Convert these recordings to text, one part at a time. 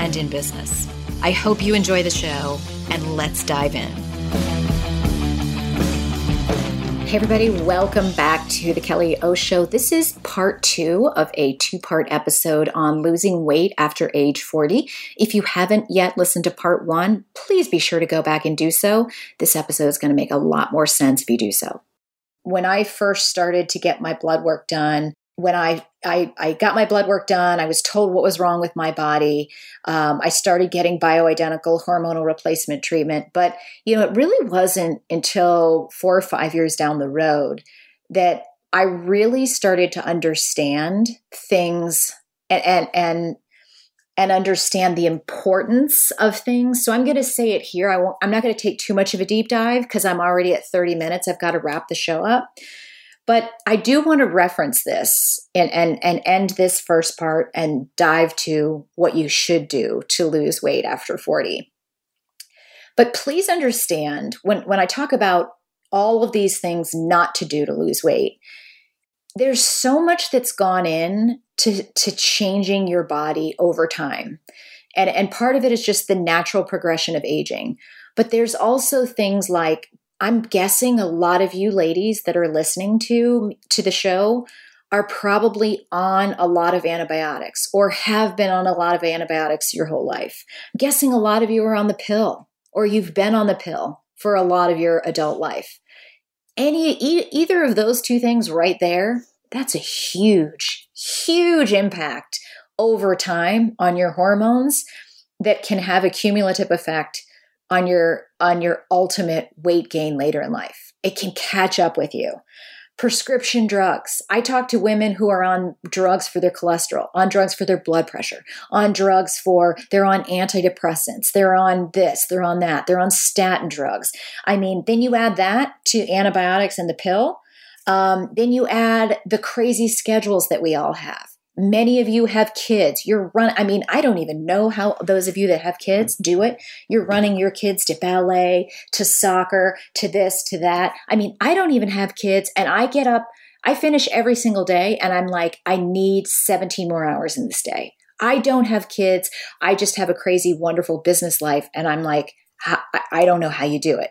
and in business. I hope you enjoy the show, and let's dive in. Hey, everybody, welcome back to the Kelly O Show. This is part two of a two part episode on losing weight after age 40. If you haven't yet listened to part one, please be sure to go back and do so. This episode is going to make a lot more sense if you do so. When I first started to get my blood work done, when I, I, I got my blood work done, I was told what was wrong with my body. Um, I started getting bioidentical hormonal replacement treatment, but you know, it really wasn't until four or five years down the road that I really started to understand things and and and, and understand the importance of things. So I'm going to say it here. I won't. I'm not going to take too much of a deep dive because I'm already at 30 minutes. I've got to wrap the show up. But I do want to reference this and, and, and end this first part and dive to what you should do to lose weight after 40. But please understand when, when I talk about all of these things not to do to lose weight, there's so much that's gone in to, to changing your body over time. And, and part of it is just the natural progression of aging. But there's also things like I'm guessing a lot of you ladies that are listening to to the show are probably on a lot of antibiotics or have been on a lot of antibiotics your whole life. I'm guessing a lot of you are on the pill or you've been on the pill for a lot of your adult life. Any e- either of those two things right there, that's a huge huge impact over time on your hormones that can have a cumulative effect on your on your ultimate weight gain later in life. It can catch up with you. Prescription drugs. I talk to women who are on drugs for their cholesterol, on drugs for their blood pressure, on drugs for, they're on antidepressants, they're on this, they're on that, they're on statin drugs. I mean, then you add that to antibiotics and the pill. Um, then you add the crazy schedules that we all have. Many of you have kids. You're run I mean, I don't even know how those of you that have kids do it. You're running your kids to ballet, to soccer, to this, to that. I mean, I don't even have kids and I get up I finish every single day and I'm like I need 17 more hours in this day. I don't have kids. I just have a crazy wonderful business life and I'm like I don't know how you do it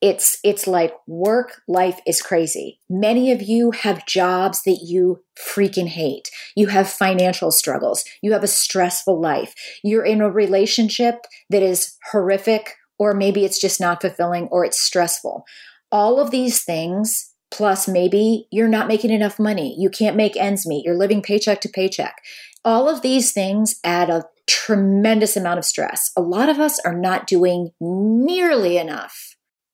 it's it's like work life is crazy. Many of you have jobs that you freaking hate. You have financial struggles. You have a stressful life. You're in a relationship that is horrific or maybe it's just not fulfilling or it's stressful. All of these things plus maybe you're not making enough money. You can't make ends meet. You're living paycheck to paycheck. All of these things add a tremendous amount of stress. A lot of us are not doing nearly enough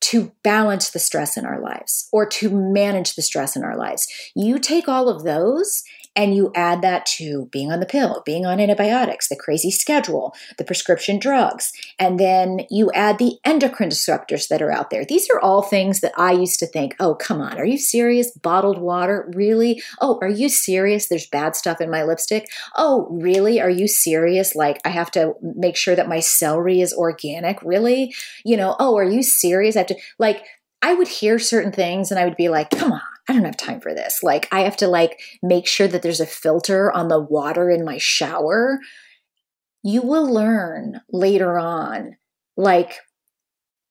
to balance the stress in our lives or to manage the stress in our lives. You take all of those and you add that to being on the pill, being on antibiotics, the crazy schedule, the prescription drugs, and then you add the endocrine disruptors that are out there. These are all things that I used to think, oh, come on, are you serious? Bottled water? Really? Oh, are you serious? There's bad stuff in my lipstick. Oh, really? Are you serious? Like, I have to make sure that my celery is organic. Really? You know, oh, are you serious? I have to, like, I would hear certain things and I would be like, come on, I don't have time for this. Like, I have to like make sure that there's a filter on the water in my shower. You will learn later on, like,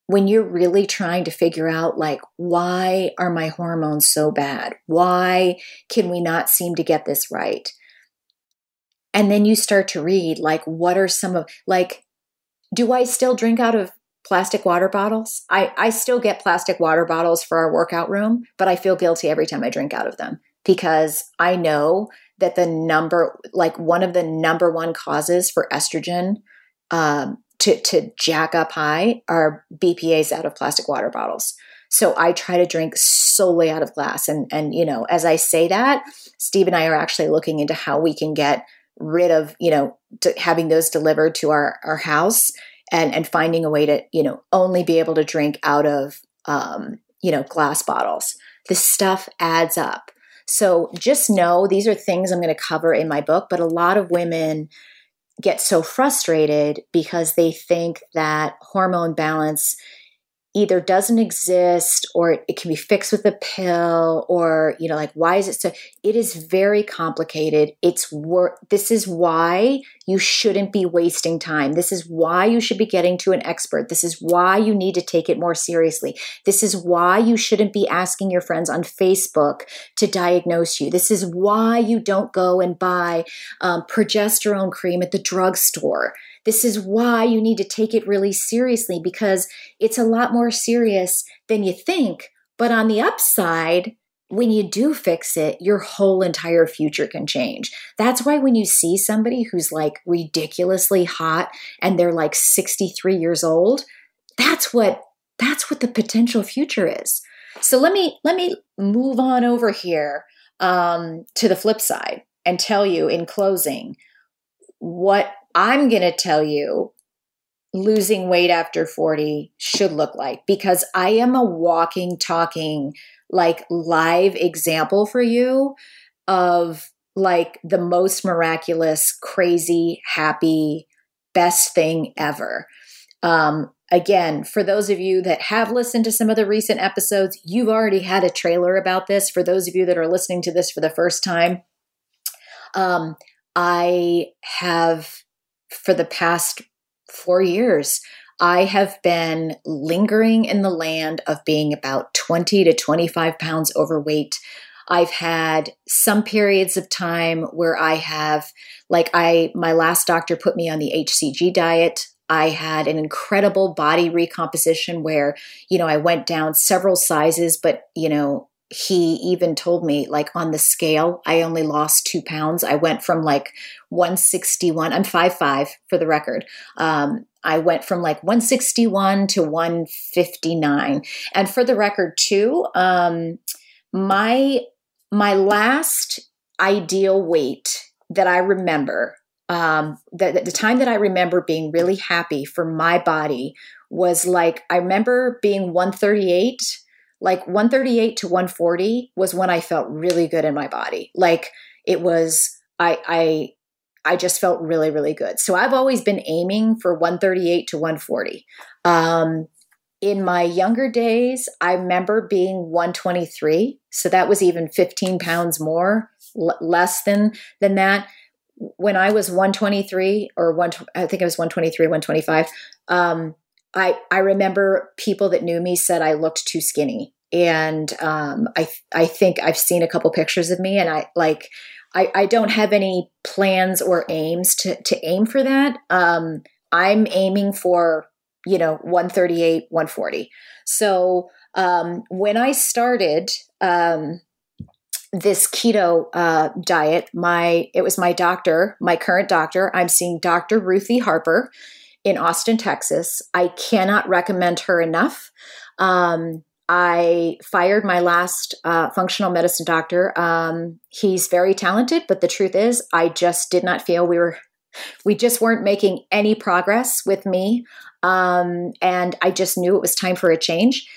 when you're really trying to figure out, like, why are my hormones so bad? Why can we not seem to get this right? And then you start to read, like, what are some of, like, do I still drink out of plastic water bottles. I, I still get plastic water bottles for our workout room, but I feel guilty every time I drink out of them because I know that the number, like one of the number one causes for estrogen um, to, to jack up high are BPAs out of plastic water bottles. So I try to drink solely out of glass. And, and, you know, as I say that, Steve and I are actually looking into how we can get rid of, you know, having those delivered to our, our house and and finding a way to you know only be able to drink out of um, you know glass bottles. This stuff adds up. So just know these are things i'm going to cover in my book but a lot of women get so frustrated because they think that hormone balance either doesn't exist or it can be fixed with a pill or you know like why is it so it is very complicated. It's work this is why you shouldn't be wasting time. This is why you should be getting to an expert. This is why you need to take it more seriously. This is why you shouldn't be asking your friends on facebook to diagnose you. This is why you don't go and buy um, progesterone cream at the drugstore this is why you need to take it really seriously because it's a lot more serious than you think. But on the upside, when you do fix it, your whole entire future can change. That's why when you see somebody who's like ridiculously hot and they're like 63 years old, that's what that's what the potential future is. So let me let me move on over here um, to the flip side and tell you in closing what I'm going to tell you losing weight after 40 should look like because I am a walking, talking, like live example for you of like the most miraculous, crazy, happy, best thing ever. Um, again, for those of you that have listened to some of the recent episodes, you've already had a trailer about this. For those of you that are listening to this for the first time, um, I have for the past four years, I have been lingering in the land of being about 20 to 25 pounds overweight. I've had some periods of time where I have, like, I, my last doctor put me on the HCG diet. I had an incredible body recomposition where, you know, I went down several sizes, but, you know, he even told me like on the scale i only lost two pounds. I went from like 161 i'm 5'5 for the record um, i went from like 161 to 159 and for the record too um, my my last ideal weight that i remember um, the, the time that i remember being really happy for my body was like i remember being 138 like 138 to 140 was when I felt really good in my body. Like it was I I I just felt really really good. So I've always been aiming for 138 to 140. Um in my younger days, I remember being 123, so that was even 15 pounds more l- less than than that. When I was 123 or one, I think it was 123, 125. Um, I, I remember people that knew me said I looked too skinny. And um, I, I think I've seen a couple pictures of me and I like, I, I don't have any plans or aims to, to aim for that. Um, I'm aiming for, you know, 138, 140. So um, when I started, um, this keto uh, diet my it was my doctor my current doctor i'm seeing dr ruthie harper in Austin, Texas. I cannot recommend her enough. Um, I fired my last uh, functional medicine doctor. Um, he's very talented, but the truth is, I just did not feel we were, we just weren't making any progress with me. Um, and I just knew it was time for a change.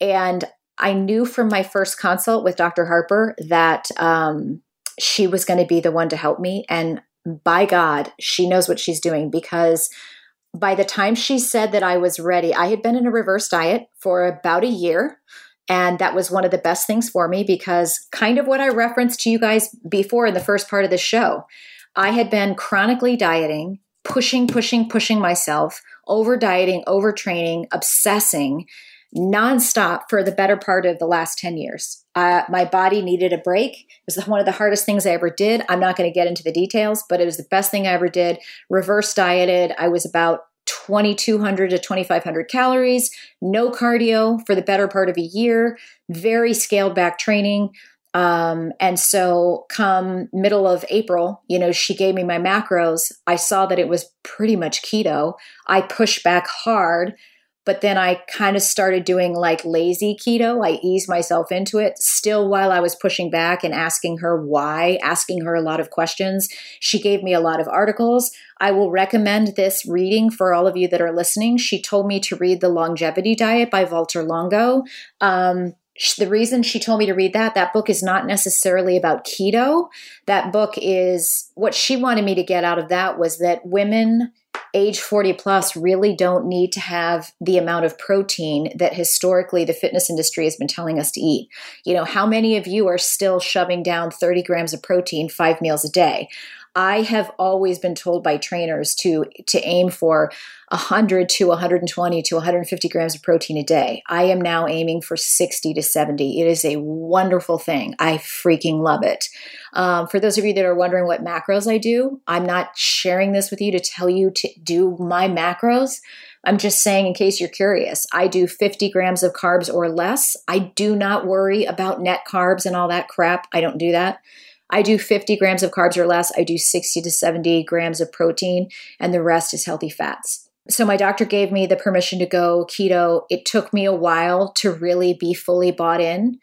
And I knew from my first consult with Dr. Harper that um, she was going to be the one to help me. And by God, she knows what she's doing because by the time she said that I was ready, I had been in a reverse diet for about a year. And that was one of the best things for me because, kind of what I referenced to you guys before in the first part of the show, I had been chronically dieting, pushing, pushing, pushing myself, over dieting, over training, obsessing nonstop for the better part of the last 10 years. Uh, my body needed a break. It was one of the hardest things I ever did. I'm not going to get into the details, but it was the best thing I ever did. Reverse dieted. I was about 2200 to 2500 calories, no cardio for the better part of a year, very scaled back training. Um, and so, come middle of April, you know, she gave me my macros. I saw that it was pretty much keto. I pushed back hard but then I kind of started doing like lazy keto. I eased myself into it still while I was pushing back and asking her why, asking her a lot of questions. She gave me a lot of articles. I will recommend this reading for all of you that are listening. She told me to read The Longevity Diet by Walter Longo. Um, the reason she told me to read that that book is not necessarily about keto that book is what she wanted me to get out of that was that women age 40 plus really don't need to have the amount of protein that historically the fitness industry has been telling us to eat. You know, how many of you are still shoving down 30 grams of protein five meals a day? I have always been told by trainers to to aim for 100 to 120 to 150 grams of protein a day. I am now aiming for 60 to 70. It is a wonderful thing. I freaking love it. Um, for those of you that are wondering what macros I do, I'm not sharing this with you to tell you to do my macros. I'm just saying, in case you're curious, I do 50 grams of carbs or less. I do not worry about net carbs and all that crap. I don't do that. I do 50 grams of carbs or less. I do 60 to 70 grams of protein, and the rest is healthy fats. So, my doctor gave me the permission to go keto. It took me a while to really be fully bought in.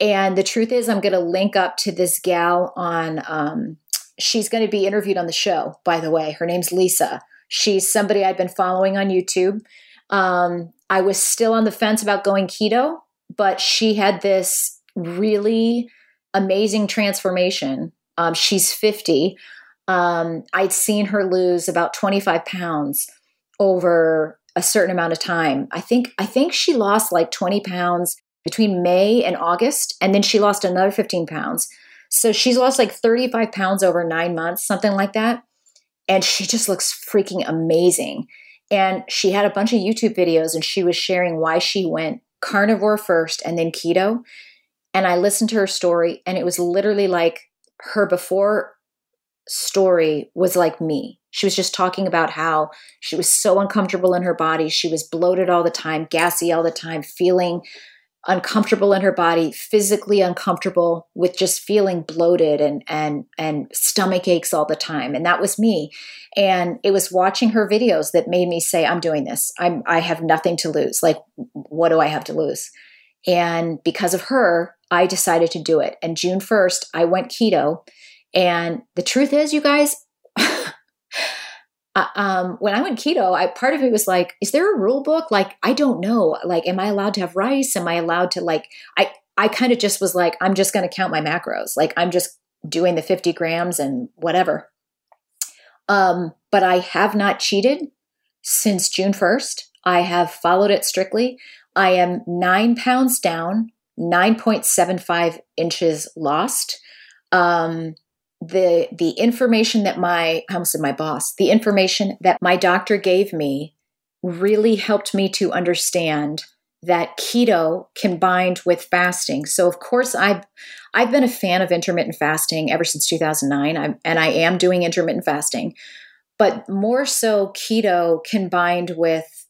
And the truth is, I'm going to link up to this gal on, um, she's going to be interviewed on the show, by the way. Her name's Lisa. She's somebody I've been following on YouTube. Um, I was still on the fence about going keto, but she had this really amazing transformation. Um, she's 50. Um, I'd seen her lose about 25 pounds over a certain amount of time. I think I think she lost like 20 pounds between May and August, and then she lost another 15 pounds. So she's lost like 35 pounds over nine months, something like that. And she just looks freaking amazing. And she had a bunch of YouTube videos and she was sharing why she went carnivore first and then keto and I listened to her story, and it was literally like her before story was like me. She was just talking about how she was so uncomfortable in her body. She was bloated all the time, gassy all the time, feeling uncomfortable in her body, physically uncomfortable with just feeling bloated and and and stomach aches all the time. And that was me. And it was watching her videos that made me say, I'm doing this. I'm I have nothing to lose. Like what do I have to lose? And because of her, I decided to do it. And June 1st, I went keto. And the truth is, you guys, uh, um, when I went keto, I part of me was like, is there a rule book? Like, I don't know. Like, am I allowed to have rice? Am I allowed to like? I I kind of just was like, I'm just going to count my macros. Like, I'm just doing the 50 grams and whatever. Um, but I have not cheated since June 1st. I have followed it strictly. I am nine pounds down, 9.75 inches lost. Um, the the information that my I almost said my boss, the information that my doctor gave me really helped me to understand that keto combined with fasting. So of course I've I've been a fan of intermittent fasting ever since 2009 I'm, and I am doing intermittent fasting. But more so keto combined with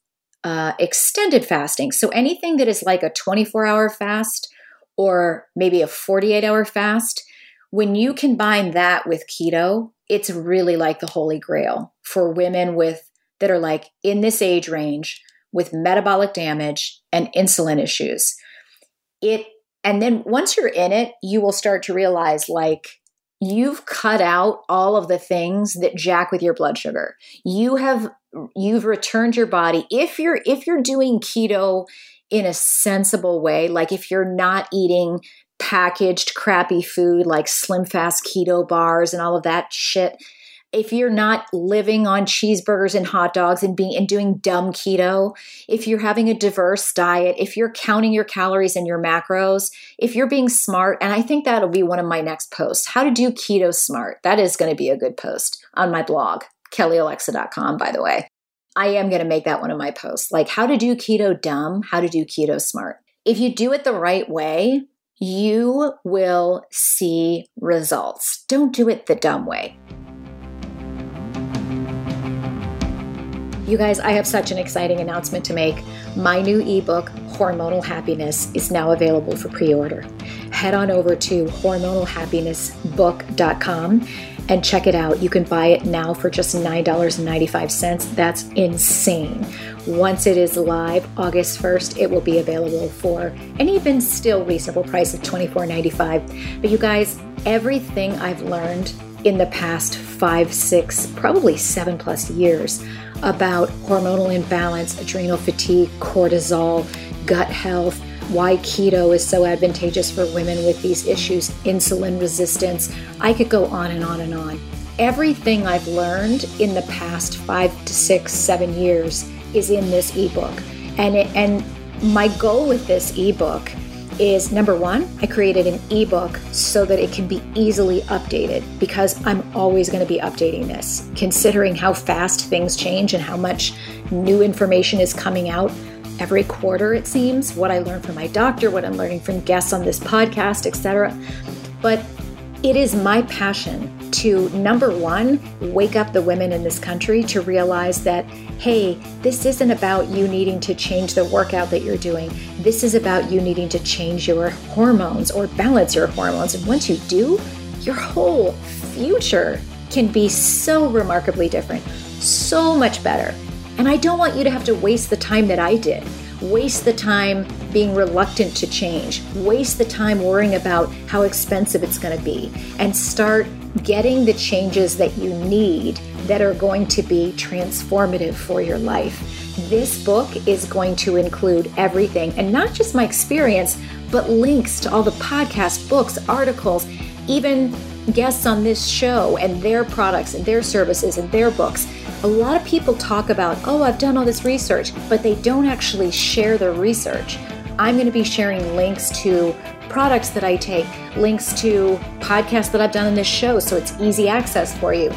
uh, extended fasting. So anything that is like a 24 hour fast or maybe a 48 hour fast, when you combine that with keto, it's really like the holy grail for women with that are like in this age range with metabolic damage and insulin issues. It and then once you're in it, you will start to realize like you've cut out all of the things that jack with your blood sugar. You have you've returned your body if you're if you're doing keto in a sensible way, like if you're not eating packaged crappy food like slim fast keto bars and all of that shit, if you're not living on cheeseburgers and hot dogs and being and doing dumb keto, if you're having a diverse diet, if you're counting your calories and your macros, if you're being smart, and I think that'll be one of my next posts, how to do keto smart. That is going to be a good post on my blog, kellyalexa.com, by the way. I am going to make that one of my posts, like how to do keto dumb, how to do keto smart. If you do it the right way, you will see results. Don't do it the dumb way. You guys, I have such an exciting announcement to make. My new ebook, Hormonal Happiness, is now available for pre order. Head on over to hormonalhappinessbook.com and check it out. You can buy it now for just $9.95. That's insane. Once it is live, August 1st, it will be available for an even still reasonable price of $24.95. But you guys, everything I've learned in the past five, six, probably seven plus years about hormonal imbalance, adrenal fatigue, cortisol, gut health, why keto is so advantageous for women with these issues, insulin resistance. I could go on and on and on. Everything I've learned in the past five to six, seven years is in this ebook. And, it, and my goal with this ebook is number one, I created an ebook so that it can be easily updated because I'm always going to be updating this. Considering how fast things change and how much new information is coming out every quarter, it seems, what I learn from my doctor, what I'm learning from guests on this podcast, etc. But it is my passion to number one, wake up the women in this country to realize that, hey, this isn't about you needing to change the workout that you're doing. This is about you needing to change your hormones or balance your hormones. And once you do, your whole future can be so remarkably different, so much better. And I don't want you to have to waste the time that I did waste the time being reluctant to change, waste the time worrying about how expensive it's going to be, and start getting the changes that you need that are going to be transformative for your life. This book is going to include everything, and not just my experience, but links to all the podcasts, books, articles, even guests on this show and their products and their services and their books. A lot of people talk about, oh, I've done all this research, but they don't actually share their research. I'm going to be sharing links to products that I take, links to podcasts that I've done in this show, so it's easy access for you,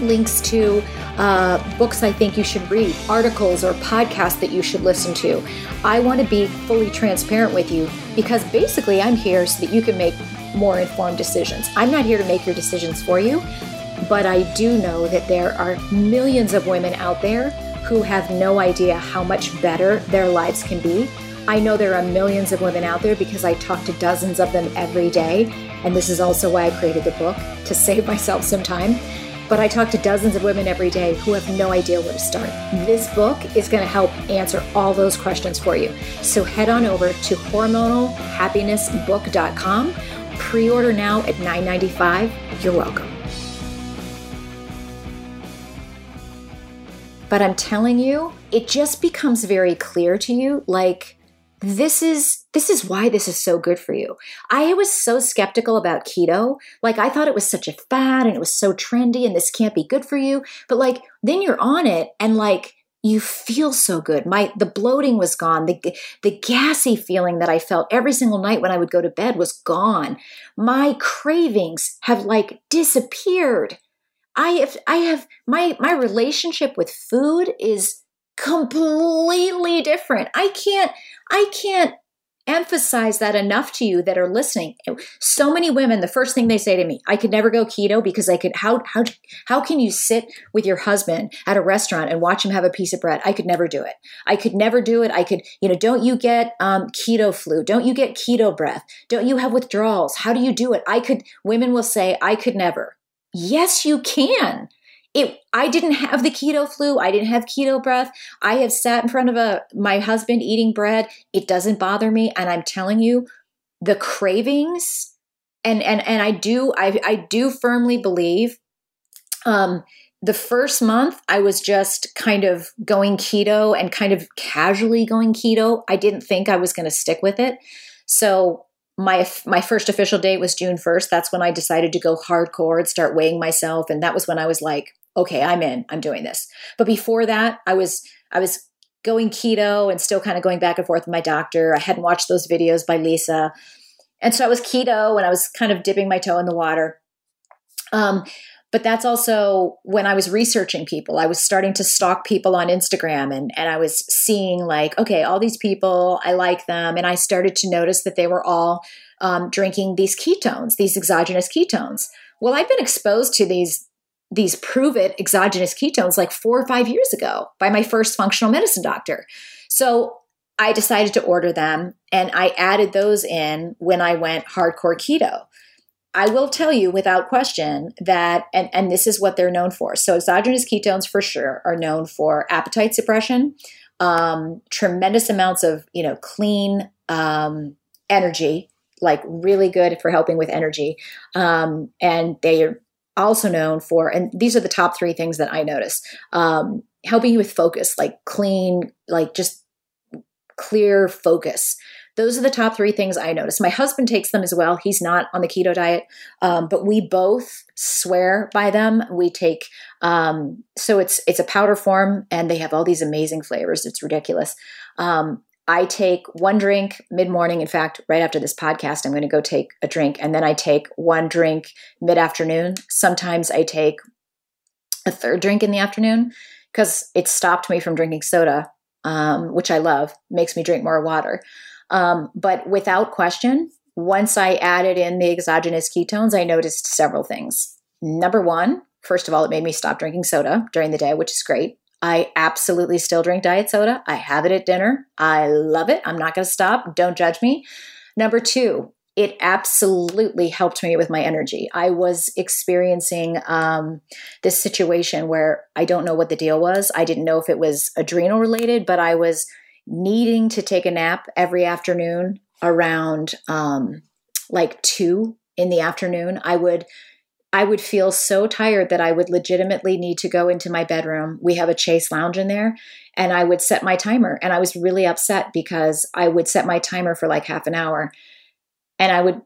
links to uh, books I think you should read, articles or podcasts that you should listen to. I want to be fully transparent with you because basically I'm here so that you can make more informed decisions. I'm not here to make your decisions for you, but I do know that there are millions of women out there who have no idea how much better their lives can be. I know there are millions of women out there because I talk to dozens of them every day. And this is also why I created the book to save myself some time. But I talk to dozens of women every day who have no idea where to start. This book is going to help answer all those questions for you. So head on over to hormonalhappinessbook.com Pre-order now at $9.95. You're welcome. But I'm telling you, it just becomes very clear to you like this is this is why this is so good for you. I was so skeptical about keto. Like I thought it was such a fad and it was so trendy and this can't be good for you. But like then you're on it and like you feel so good. My the bloating was gone. The the gassy feeling that I felt every single night when I would go to bed was gone. My cravings have like disappeared. I have I have my my relationship with food is completely different. I can't I can't emphasize that enough to you that are listening. So many women, the first thing they say to me, I could never go keto because I could how how how can you sit with your husband at a restaurant and watch him have a piece of bread? I could never do it. I could never do it. I could, you know, don't you get um, keto flu? Don't you get keto breath? Don't you have withdrawals? How do you do it? I could women will say, I could never. Yes, you can. It i didn't have the keto flu. I didn't have keto breath. I have sat in front of a my husband eating bread. It doesn't bother me and i'm telling you the cravings and and and i do i i do firmly believe um the first month i was just kind of going keto and kind of casually going keto. I didn't think i was going to stick with it. So my my first official date was June 1st. That's when I decided to go hardcore and start weighing myself and that was when I was like, okay, I'm in. I'm doing this. But before that, I was I was going keto and still kind of going back and forth with my doctor. I hadn't watched those videos by Lisa. And so I was keto and I was kind of dipping my toe in the water. Um, but that's also when I was researching people. I was starting to stalk people on Instagram and, and I was seeing, like, okay, all these people, I like them. And I started to notice that they were all um, drinking these ketones, these exogenous ketones. Well, I've been exposed to these these Pruvit exogenous ketones like four or five years ago by my first functional medicine doctor. So I decided to order them and I added those in when I went hardcore keto. I will tell you without question that, and, and this is what they're known for. So, exogenous ketones for sure are known for appetite suppression, um, tremendous amounts of, you know, clean um, energy, like really good for helping with energy. Um, and they are also known for, and these are the top three things that I notice um, helping you with focus, like clean, like just clear focus. Those are the top three things I notice. My husband takes them as well. He's not on the keto diet, um, but we both swear by them. We take um, so it's it's a powder form, and they have all these amazing flavors. It's ridiculous. Um, I take one drink mid morning. In fact, right after this podcast, I'm going to go take a drink, and then I take one drink mid afternoon. Sometimes I take a third drink in the afternoon because it stopped me from drinking soda, um, which I love. Makes me drink more water. Um, but without question, once I added in the exogenous ketones, I noticed several things. Number one, first of all, it made me stop drinking soda during the day, which is great. I absolutely still drink diet soda. I have it at dinner. I love it. I'm not going to stop. Don't judge me. Number two, it absolutely helped me with my energy. I was experiencing um, this situation where I don't know what the deal was. I didn't know if it was adrenal related, but I was needing to take a nap every afternoon around um, like two in the afternoon. I would I would feel so tired that I would legitimately need to go into my bedroom. We have a Chase lounge in there, and I would set my timer. And I was really upset because I would set my timer for like half an hour and I would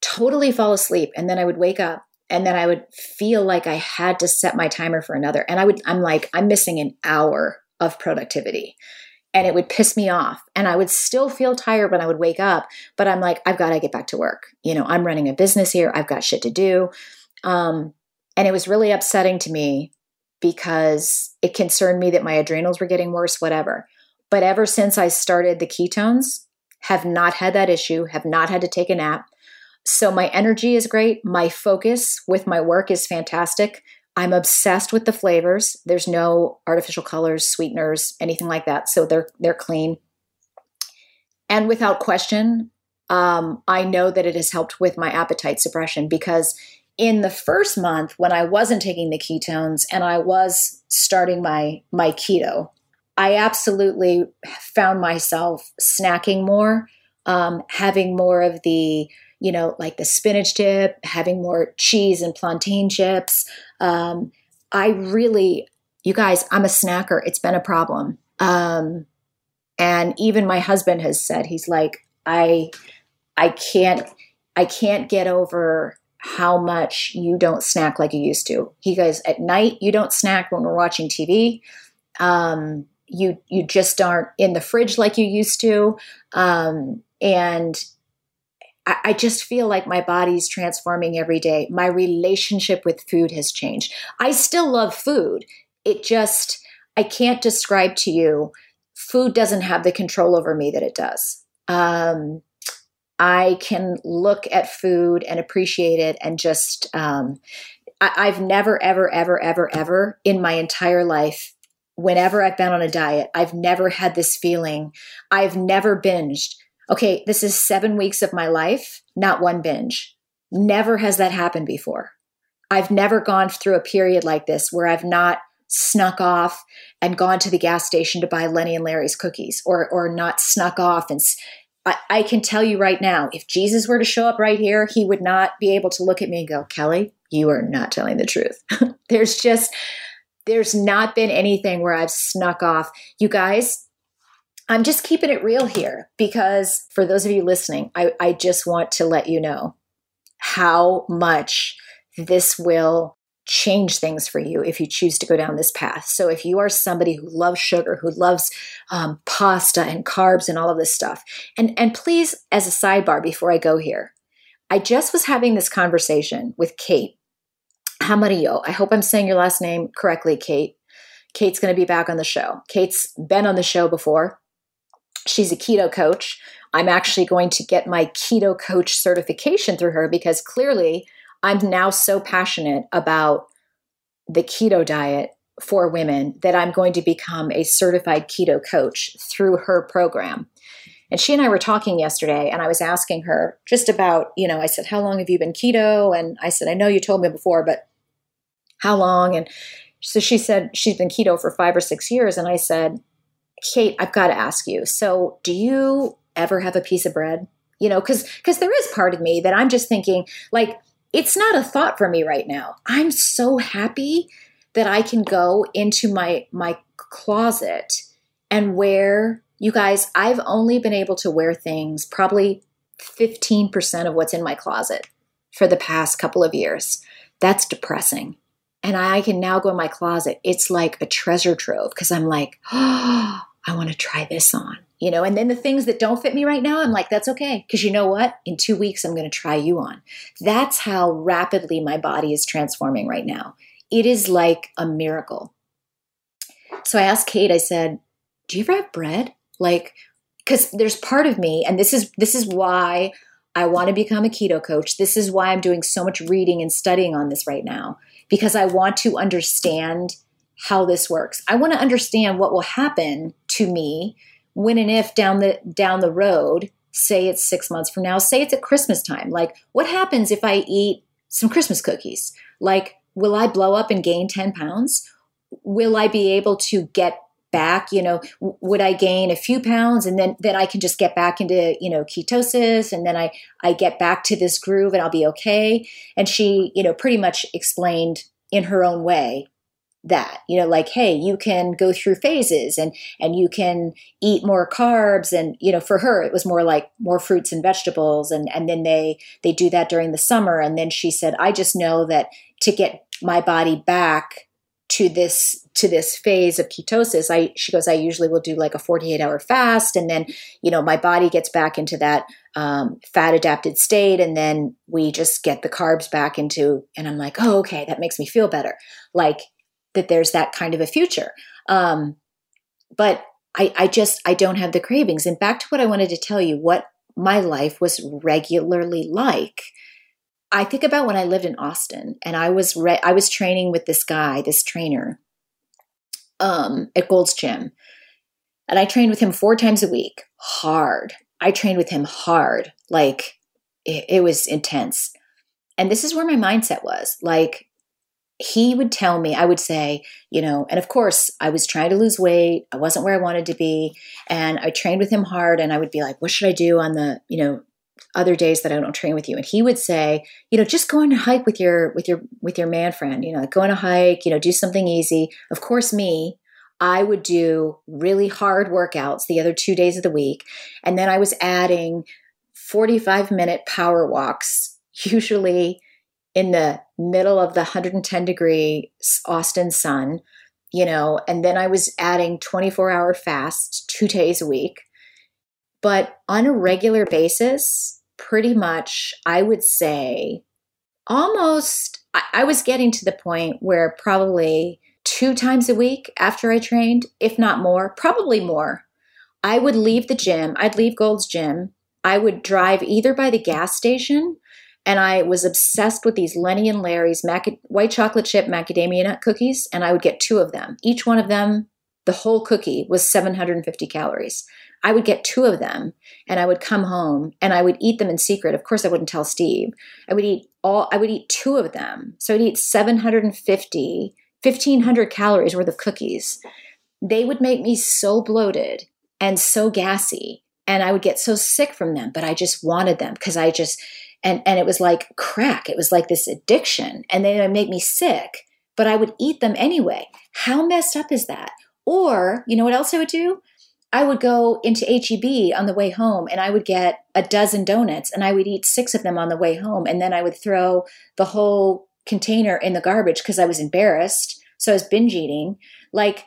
totally fall asleep. And then I would wake up and then I would feel like I had to set my timer for another. And I would, I'm like, I'm missing an hour of productivity and it would piss me off. And I would still feel tired when I would wake up, but I'm like, I've got to get back to work. You know, I'm running a business here, I've got shit to do. Um, and it was really upsetting to me because it concerned me that my adrenals were getting worse, whatever. But ever since I started the ketones, have not had that issue, have not had to take a nap. So my energy is great. My focus with my work is fantastic. I'm obsessed with the flavors. There's no artificial colors, sweeteners, anything like that. So they're they're clean. And without question, um, I know that it has helped with my appetite suppression because in the first month when I wasn't taking the ketones and I was starting my my keto, I absolutely found myself snacking more, um, having more of the you know, like the spinach dip, having more cheese and plantain chips. Um, I really, you guys, I'm a snacker. It's been a problem. Um, and even my husband has said, he's like, I, I can't, I can't get over how much you don't snack like you used to. He goes, at night, you don't snack when we're watching TV. Um, you, you just aren't in the fridge like you used to. Um, and I, just feel like my body's transforming every day. My relationship with food has changed. I still love food. It just, I can't describe to you, food doesn't have the control over me that it does. Um, I can look at food and appreciate it and just, um, I, have never, ever, ever, ever, ever in my entire life, whenever I've been on a diet, I've never had this feeling. I've never binged okay, this is seven weeks of my life, not one binge. Never has that happened before. I've never gone through a period like this where I've not snuck off and gone to the gas station to buy Lenny and Larry's cookies or, or not snuck off. And I, I can tell you right now, if Jesus were to show up right here, he would not be able to look at me and go, Kelly, you are not telling the truth. there's just, there's not been anything where I've snuck off. You guys, I'm just keeping it real here because for those of you listening, I, I just want to let you know how much this will change things for you if you choose to go down this path. So, if you are somebody who loves sugar, who loves um, pasta and carbs and all of this stuff, and and please, as a sidebar before I go here, I just was having this conversation with Kate Hamarillo. I hope I'm saying your last name correctly, Kate. Kate's going to be back on the show. Kate's been on the show before. She's a keto coach. I'm actually going to get my keto coach certification through her because clearly I'm now so passionate about the keto diet for women that I'm going to become a certified keto coach through her program. And she and I were talking yesterday, and I was asking her just about, you know, I said, How long have you been keto? And I said, I know you told me before, but how long? And so she said she's been keto for five or six years. And I said, Kate, I've got to ask you. So, do you ever have a piece of bread? You know, because because there is part of me that I'm just thinking, like, it's not a thought for me right now. I'm so happy that I can go into my my closet and wear you guys, I've only been able to wear things probably 15% of what's in my closet for the past couple of years. That's depressing. And I can now go in my closet. It's like a treasure trove because I'm like, oh, I want to try this on, you know. And then the things that don't fit me right now, I'm like, that's okay. Because you know what? In two weeks, I'm going to try you on. That's how rapidly my body is transforming right now. It is like a miracle. So I asked Kate, I said, Do you ever have bread? Like, because there's part of me, and this is this is why I want to become a keto coach. This is why I'm doing so much reading and studying on this right now because I want to understand how this works. I want to understand what will happen to me when and if down the down the road, say it's 6 months from now, say it's at Christmas time. Like what happens if I eat some Christmas cookies? Like will I blow up and gain 10 pounds? Will I be able to get back you know would i gain a few pounds and then then i can just get back into you know ketosis and then i i get back to this groove and i'll be okay and she you know pretty much explained in her own way that you know like hey you can go through phases and and you can eat more carbs and you know for her it was more like more fruits and vegetables and and then they they do that during the summer. And then she said i just know that to get my body back to this to this phase of ketosis i she goes i usually will do like a 48 hour fast and then you know my body gets back into that um, fat adapted state and then we just get the carbs back into and i'm like oh okay that makes me feel better. Like that there's that kind of a future um, but I, I just i don't have the cravings and back to what i wanted to tell you what my life was regularly like I think about when I lived in Austin and I was re- I was training with this guy, this trainer, um, at Gold's Gym, and I trained with him four times a week, hard. I trained with him hard, like it, it was intense. And this is where my mindset was. Like he would tell me, I would say, you know, and of course, I was trying to lose weight. I wasn't where I wanted to be. And I trained with him hard. And I would be like, what should I do on the, you know, other days that I don't train with you. And he would say, you know, just go on a hike with your with your with your man friend, you know, like go on a hike, you know, do something easy. Of course, me, I would do really hard workouts the other two days of the week. And then I was adding 45 minute power walks, usually in the middle of the 110 degree Austin sun, you know, and then I was adding 24 hour fasts two days a week. But on a regular basis, pretty much, I would say almost, I, I was getting to the point where probably two times a week after I trained, if not more, probably more, I would leave the gym. I'd leave Gold's Gym. I would drive either by the gas station, and I was obsessed with these Lenny and Larry's white chocolate chip macadamia nut cookies, and I would get two of them. Each one of them, the whole cookie was 750 calories. I would get two of them and I would come home and I would eat them in secret. Of course, I wouldn't tell Steve. I would eat all, I would eat two of them. So I'd eat 750, 1500 calories worth of cookies. They would make me so bloated and so gassy. And I would get so sick from them, but I just wanted them because I just, and, and it was like crack. It was like this addiction. And they would make me sick, but I would eat them anyway. How messed up is that? Or, you know what else I would do? I would go into HEB on the way home and I would get a dozen donuts and I would eat six of them on the way home. And then I would throw the whole container in the garbage because I was embarrassed. So I was binge eating. Like,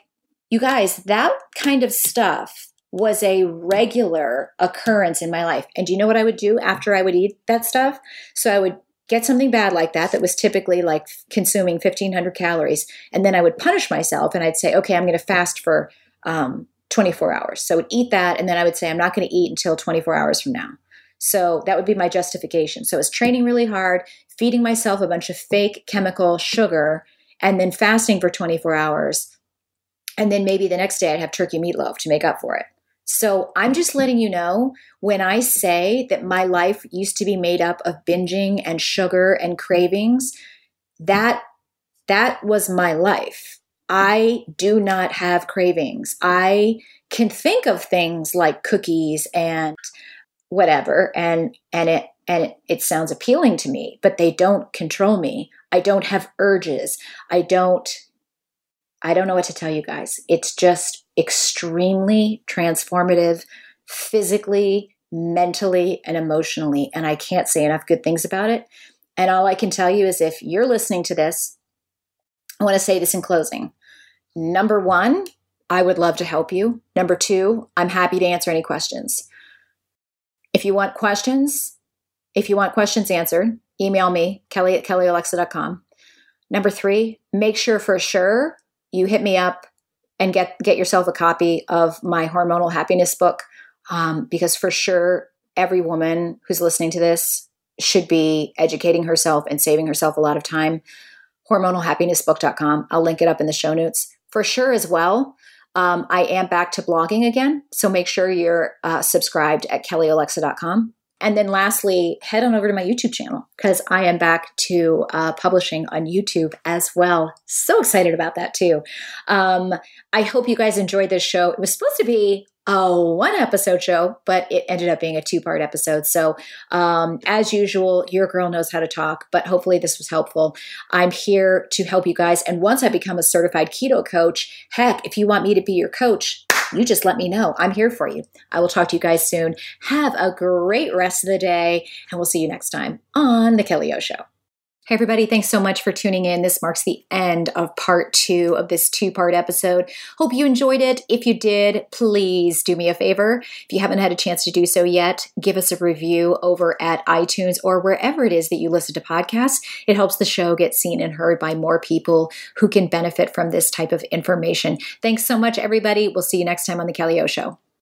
you guys, that kind of stuff was a regular occurrence in my life. And do you know what I would do after I would eat that stuff? So I would get something bad like that, that was typically like consuming 1500 calories. And then I would punish myself and I'd say, okay, I'm going to fast for um, 24 hours. So I would eat that. And then I would say, I'm not going to eat until 24 hours from now. So that would be my justification. So I was training really hard, feeding myself a bunch of fake chemical sugar, and then fasting for 24 hours. And then maybe the next day I'd have turkey meatloaf to make up for it. So I'm just letting you know when I say that my life used to be made up of binging and sugar and cravings, that that was my life. I do not have cravings. I can think of things like cookies and whatever and and it and it, sounds appealing to me, but they don't control me. I don't have urges. I don't I don't know what to tell you guys. It's just extremely transformative physically, mentally, and emotionally. And I can't say enough good things about it. And all I can tell you is if you're listening to this, I want to say this in closing. Number one, I would love to help you. Number two, I'm happy to answer any questions. If you want questions, if you want questions answered, email me, kelly at kellyolexa.com. Number three, make sure for sure you hit me up and get get yourself a copy of my hormonal happiness book um, because for sure every woman who's listening to this should be educating herself and saving herself a lot of time. hormonalhappinessbook.com i'll link it up in the show notes. For sure as well um, i am back to blogging again so make sure you're uh, subscribed at kellyolexa.com and then lastly, head on over to my YouTube channel because I am back to uh, publishing on YouTube as well. So excited about that too. Um, I hope you guys enjoyed this show. It was supposed to be a one episode show, but it ended up being a two part episode. So, um, as usual, your girl knows how to talk, but hopefully this was helpful. I'm here to help you guys. And once I become a certified keto coach, heck, if you want me to be your coach, you just let me know. I'm here for you. I will talk to you guys soon. Have a great rest of the day, and we'll see you next time on The Kelly O Show. Hey, everybody, thanks so much for tuning in. This marks the end of part two of this two part episode. Hope you enjoyed it. If you did, please do me a favor. If you haven't had a chance to do so yet, give us a review over at iTunes or wherever it is that you listen to podcasts. It helps the show get seen and heard by more people who can benefit from this type of information. Thanks so much, everybody. We'll see you next time on The Kelly O Show.